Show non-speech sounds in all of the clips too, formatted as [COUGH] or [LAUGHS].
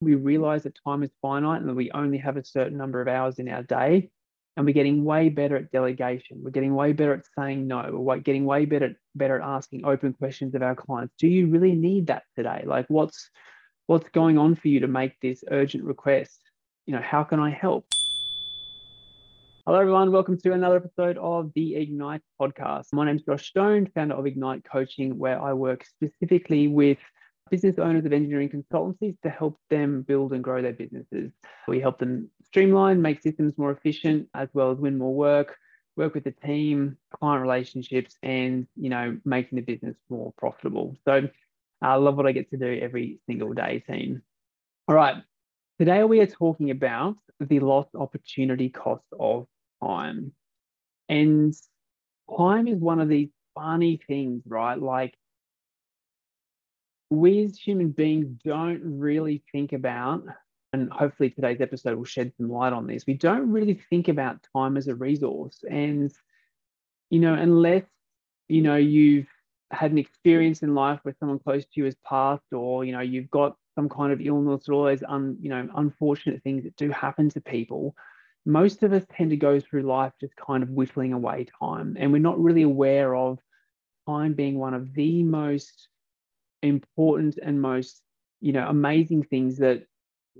we realize that time is finite and that we only have a certain number of hours in our day. And we're getting way better at delegation. We're getting way better at saying no. We're getting way better, better at asking open questions of our clients. Do you really need that today? Like what's what's going on for you to make this urgent request? You know, how can I help? Hello, everyone. Welcome to another episode of the Ignite podcast. My name is Josh Stone, founder of Ignite Coaching, where I work specifically with business owners of engineering consultancies to help them build and grow their businesses. We help them streamline, make systems more efficient, as well as win more work, work with the team, client relationships, and you know, making the business more profitable. So I love what I get to do every single day, team. All right. Today we are talking about the lost opportunity cost of time. And time is one of these funny things, right? Like we as human beings don't really think about, and hopefully today's episode will shed some light on this. We don't really think about time as a resource. And, you know, unless, you know, you've had an experience in life where someone close to you has passed, or, you know, you've got some kind of illness or all those un, you know, unfortunate things that do happen to people, most of us tend to go through life just kind of whittling away time. And we're not really aware of time being one of the most important and most you know amazing things that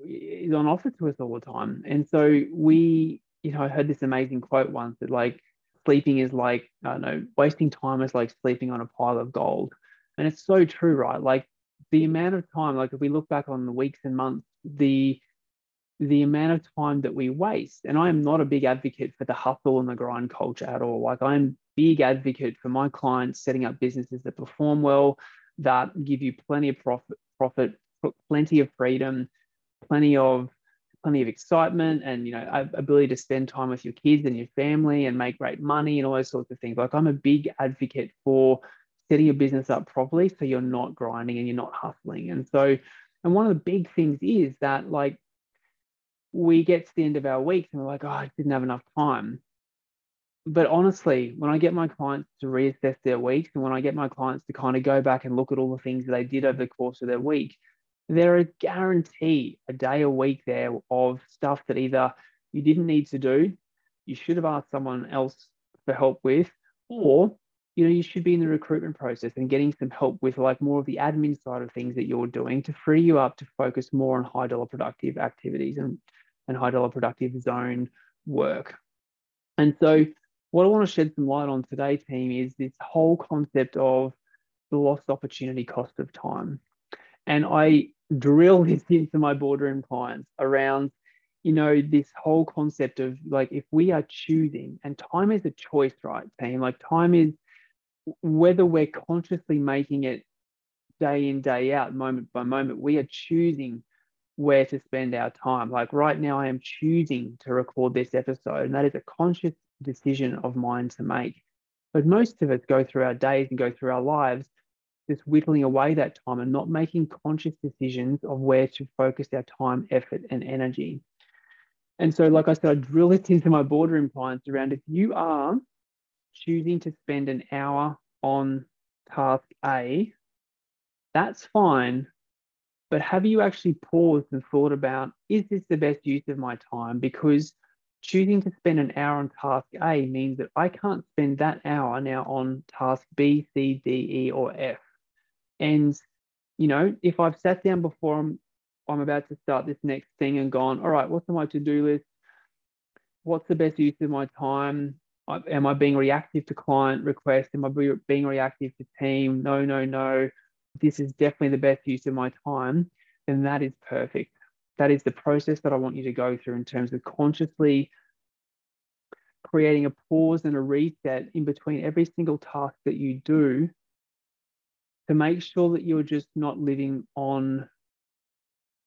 is on offer to us all the time. And so we you know i heard this amazing quote once that like sleeping is like i don't know wasting time is like sleeping on a pile of gold. And it's so true right? Like the amount of time like if we look back on the weeks and months the the amount of time that we waste and i am not a big advocate for the hustle and the grind culture at all. Like i'm big advocate for my clients setting up businesses that perform well that give you plenty of profit, profit, plenty of freedom, plenty of plenty of excitement, and you know ability to spend time with your kids and your family and make great money and all those sorts of things. Like I'm a big advocate for setting your business up properly so you're not grinding and you're not hustling. And so, and one of the big things is that like we get to the end of our weeks and we're like, oh, I didn't have enough time but honestly, when I get my clients to reassess their weeks and when I get my clients to kind of go back and look at all the things that they did over the course of their week, there is guarantee a day a week there of stuff that either you didn't need to do, you should have asked someone else for help with, or you know, you should be in the recruitment process and getting some help with like more of the admin side of things that you're doing to free you up to focus more on high dollar productive activities and, and high dollar productive zone work. And so what I want to shed some light on today, team, is this whole concept of the lost opportunity cost of time. And I drill [LAUGHS] this into my boardroom clients around, you know, this whole concept of like if we are choosing, and time is a choice, right, team? Like time is whether we're consciously making it day in, day out, moment by moment, we are choosing where to spend our time. Like right now, I am choosing to record this episode, and that is a conscious decision of mine to make. But most of us go through our days and go through our lives just whittling away that time and not making conscious decisions of where to focus our time, effort, and energy. And so, like I said, I drill it into my boardroom clients around if you are choosing to spend an hour on task A, that's fine. But have you actually paused and thought about, is this the best use of my time? Because choosing to spend an hour on task A means that I can't spend that hour now on task B, C, D, E, or F. And, you know, if I've sat down before I'm, I'm about to start this next thing and gone, all right, what's on my to do list? What's the best use of my time? Am I being reactive to client requests? Am I being reactive to team? No, no, no. This is definitely the best use of my time. Then that is perfect that is the process that I want you to go through in terms of consciously creating a pause and a reset in between every single task that you do to make sure that you're just not living on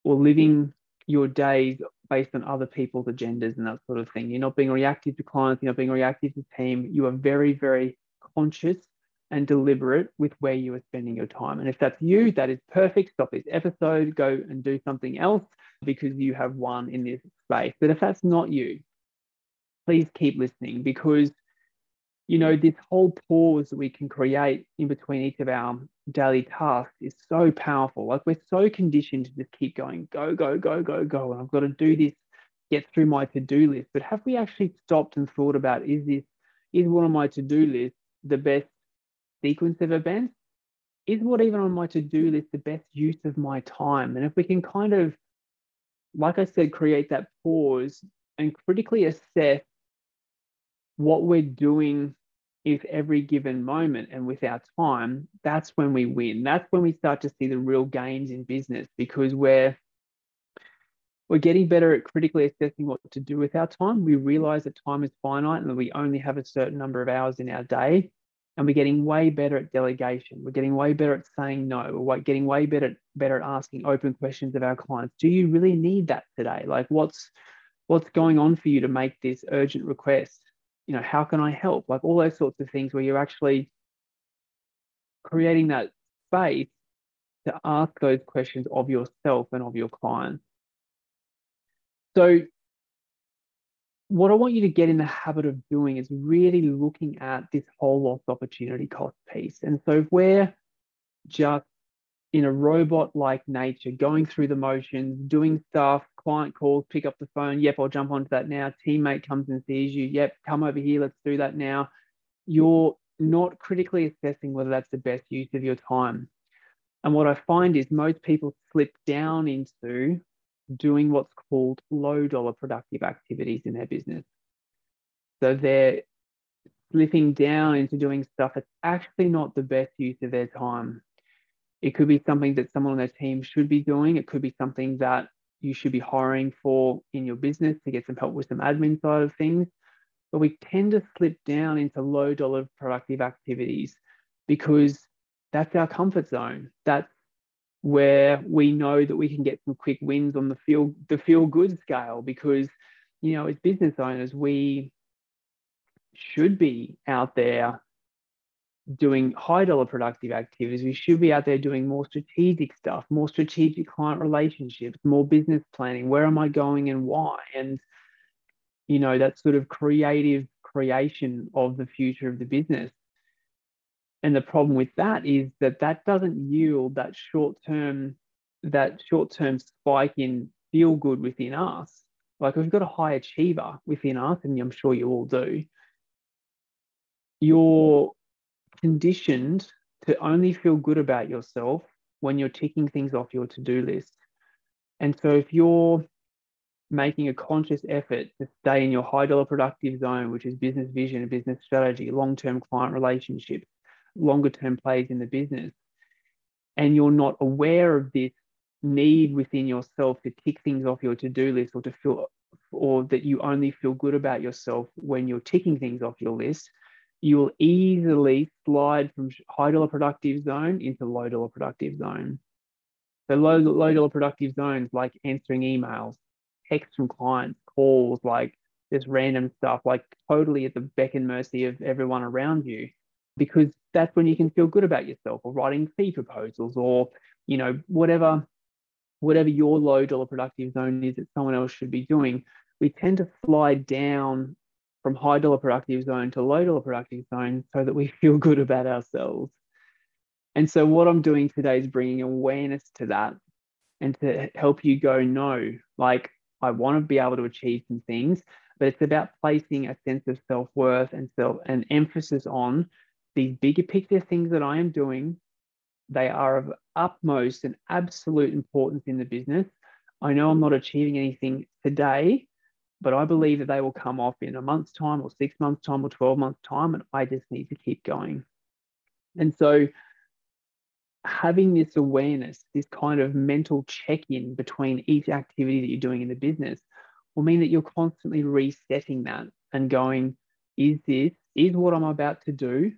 or living your days based on other people's agendas and that sort of thing. You're not being reactive to clients, you're not being reactive to team. You are very, very conscious and deliberate with where you are spending your time. And if that's you, that is perfect. Stop this episode, go and do something else because you have won in this space. But if that's not you, please keep listening because you know this whole pause that we can create in between each of our daily tasks is so powerful. Like we're so conditioned to just keep going, go, go, go, go, go. And I've got to do this, get through my to-do list. But have we actually stopped and thought about is this, is one of my to-do list the best sequence of events? Is what even on my to-do list the best use of my time? And if we can kind of, like I said, create that pause and critically assess what we're doing if every given moment and with our time, that's when we win. That's when we start to see the real gains in business because we're we're getting better at critically assessing what to do with our time. We realize that time is finite and that we only have a certain number of hours in our day. And we're getting way better at delegation. We're getting way better at saying no. We're getting way better, better at asking open questions of our clients. Do you really need that today? Like what's what's going on for you to make this urgent request? You know, how can I help? Like all those sorts of things where you're actually creating that space to ask those questions of yourself and of your clients. So, what I want you to get in the habit of doing is really looking at this whole lost opportunity cost piece. And so, if we're just in a robot like nature, going through the motions, doing stuff, client calls, pick up the phone, yep, I'll jump onto that now. Teammate comes and sees you, yep, come over here, let's do that now. You're not critically assessing whether that's the best use of your time. And what I find is most people slip down into doing what's called low dollar productive activities in their business. So they're slipping down into doing stuff that's actually not the best use of their time. It could be something that someone on their team should be doing. It could be something that you should be hiring for in your business to get some help with some admin side of things. But we tend to slip down into low dollar productive activities because that's our comfort zone. That's where we know that we can get some quick wins on the feel the feel good scale because you know as business owners we should be out there doing high dollar productive activities. We should be out there doing more strategic stuff, more strategic client relationships, more business planning. Where am I going and why? And, you know, that sort of creative creation of the future of the business. And the problem with that is that that doesn't yield that short term, that short term spike in feel good within us. Like we've got a high achiever within us, and I'm sure you all do. Your conditioned to only feel good about yourself when you're ticking things off your to do list. And so if you're making a conscious effort to stay in your high dollar productive zone, which is business vision and business strategy, long term client relationships, longer term plays in the business, and you're not aware of this need within yourself to tick things off your to do list or to feel, or that you only feel good about yourself when you're ticking things off your list, you will easily slide from high dollar productive zone into low dollar productive zone. So low, low dollar productive zones like answering emails, texts from clients, calls, like just random stuff, like totally at the beck and mercy of everyone around you, because that's when you can feel good about yourself or writing fee proposals or, you know, whatever, whatever your low dollar productive zone is that someone else should be doing. We tend to slide down from high dollar productive zone to low dollar productive zone so that we [LAUGHS] feel good about ourselves. And so, what I'm doing today is bringing awareness to that and to help you go, no, like I want to be able to achieve some things, but it's about placing a sense of self worth and self and emphasis on these bigger picture things that I am doing. They are of utmost and absolute importance in the business. I know I'm not achieving anything today, but I believe that they will come off in a month's time or six months' time or 12 months' time. And I just need to keep going. And so, having this awareness, this kind of mental check in between each activity that you're doing in the business will mean that you're constantly resetting that and going, is this, is what I'm about to do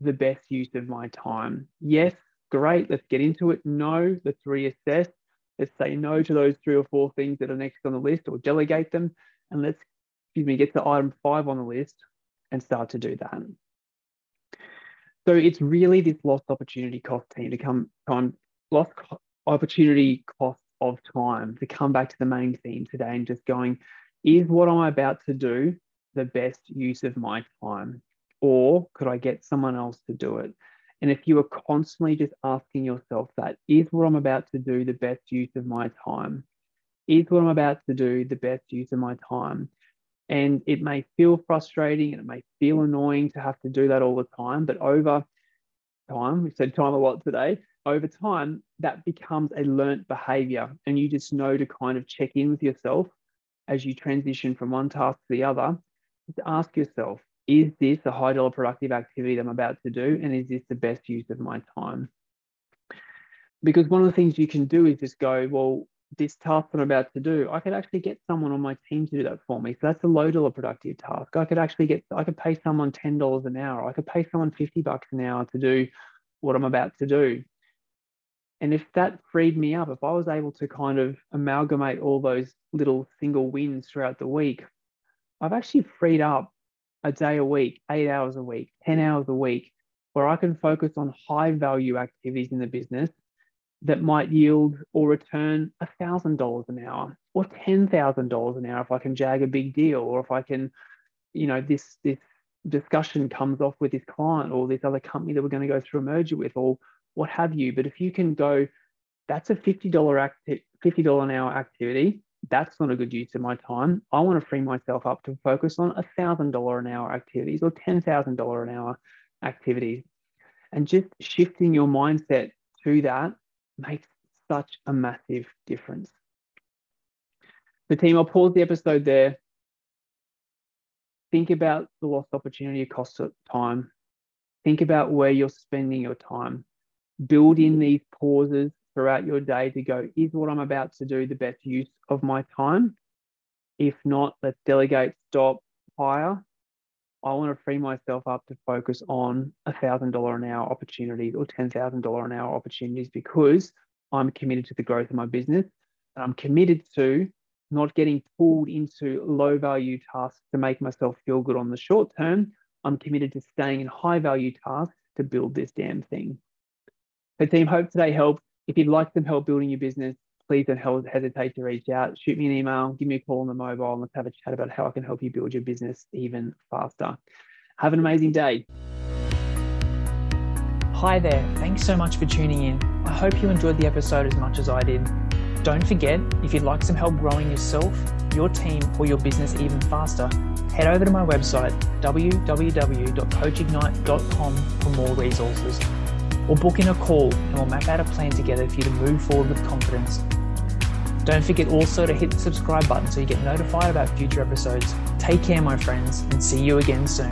the best use of my time? Yes, great, let's get into it. No, let's reassess let's say no to those three or four things that are next on the list or delegate them. And let's excuse me get to item five on the list and start to do that. So it's really this lost opportunity cost team to come time lost opportunity cost of time to come back to the main theme today and just going is what i'm about to do the best use of my time? Or could i get someone else to do it And if you are constantly just asking yourself that, is what I'm about to do the best use of my time? Is what I'm about to do the best use of my time? And it may feel frustrating and it may feel annoying to have to do that all the time, but over time, we said time a lot today, over time, that becomes a learnt behavior. And you just know to kind of check in with yourself as you transition from one task to the other. To ask yourself, is this a high dollar productive activity that I'm about to do? And is this the best use of my time? Because one of the things you can do is just go, well, this task that I'm about to do, I could actually get someone on my team to do that for me. So that's a low dollar productive task. I could actually get, I could pay someone $10 an hour. I could pay someone 50 bucks an hour to do what I'm about to do. And if that freed me up, if I was able to kind of amalgamate all those little single wins throughout the week, I've actually freed up a day a week, eight hours a week, 10 mm. hours a week, where I can focus on high value activities in the business that might yield or return $1,000 an hour or $10,000 an hour if I can jag a big deal or if I can, you know, this, this discussion comes off with this client or this other company that we're going to go through a merger with or what have you. But if you can go, that's a $50 acti- $50 an hour activity. That's not a good use of my time. I want to free myself up to focus on a $1,000 an hour activities or $10,000 an hour activities. And just shifting your mindset to that makes such a massive difference. The team, I'll pause the episode there. Think about the lost opportunity cost of time. Think about where you're spending your time. Build in these pauses throughout your day to go, is what I'm about to do the best use of my time? If not, let's delegate, stop, hire. I want to free myself up to focus on $1,000 an hour opportunities or $10,000 an hour opportunities because I'm committed to the growth of my business. And I'm committed to not getting pulled into low value tasks to make myself feel good on the short term. I'm committed to staying in high value tasks to build this damn thing. So, team, hope today helped. If you'd like some help building your business, please don't hesitate to reach out. Shoot me an email, give me a call on the mobile, and let's have a chat about how I can help you build your business even faster. Have an amazing day. Hi there. Thanks so much for tuning in. I hope you enjoyed the episode as much as I did. Don't forget, if you'd like some help growing yourself, your team, or your business even faster, head over to my website, www.coachignite.com for more resources or book in a call and we'll map out a plan together for you to move forward with confidence. Don't forget also to hit the subscribe button so you get notified about future episodes. Take care, my friends, and see you again soon.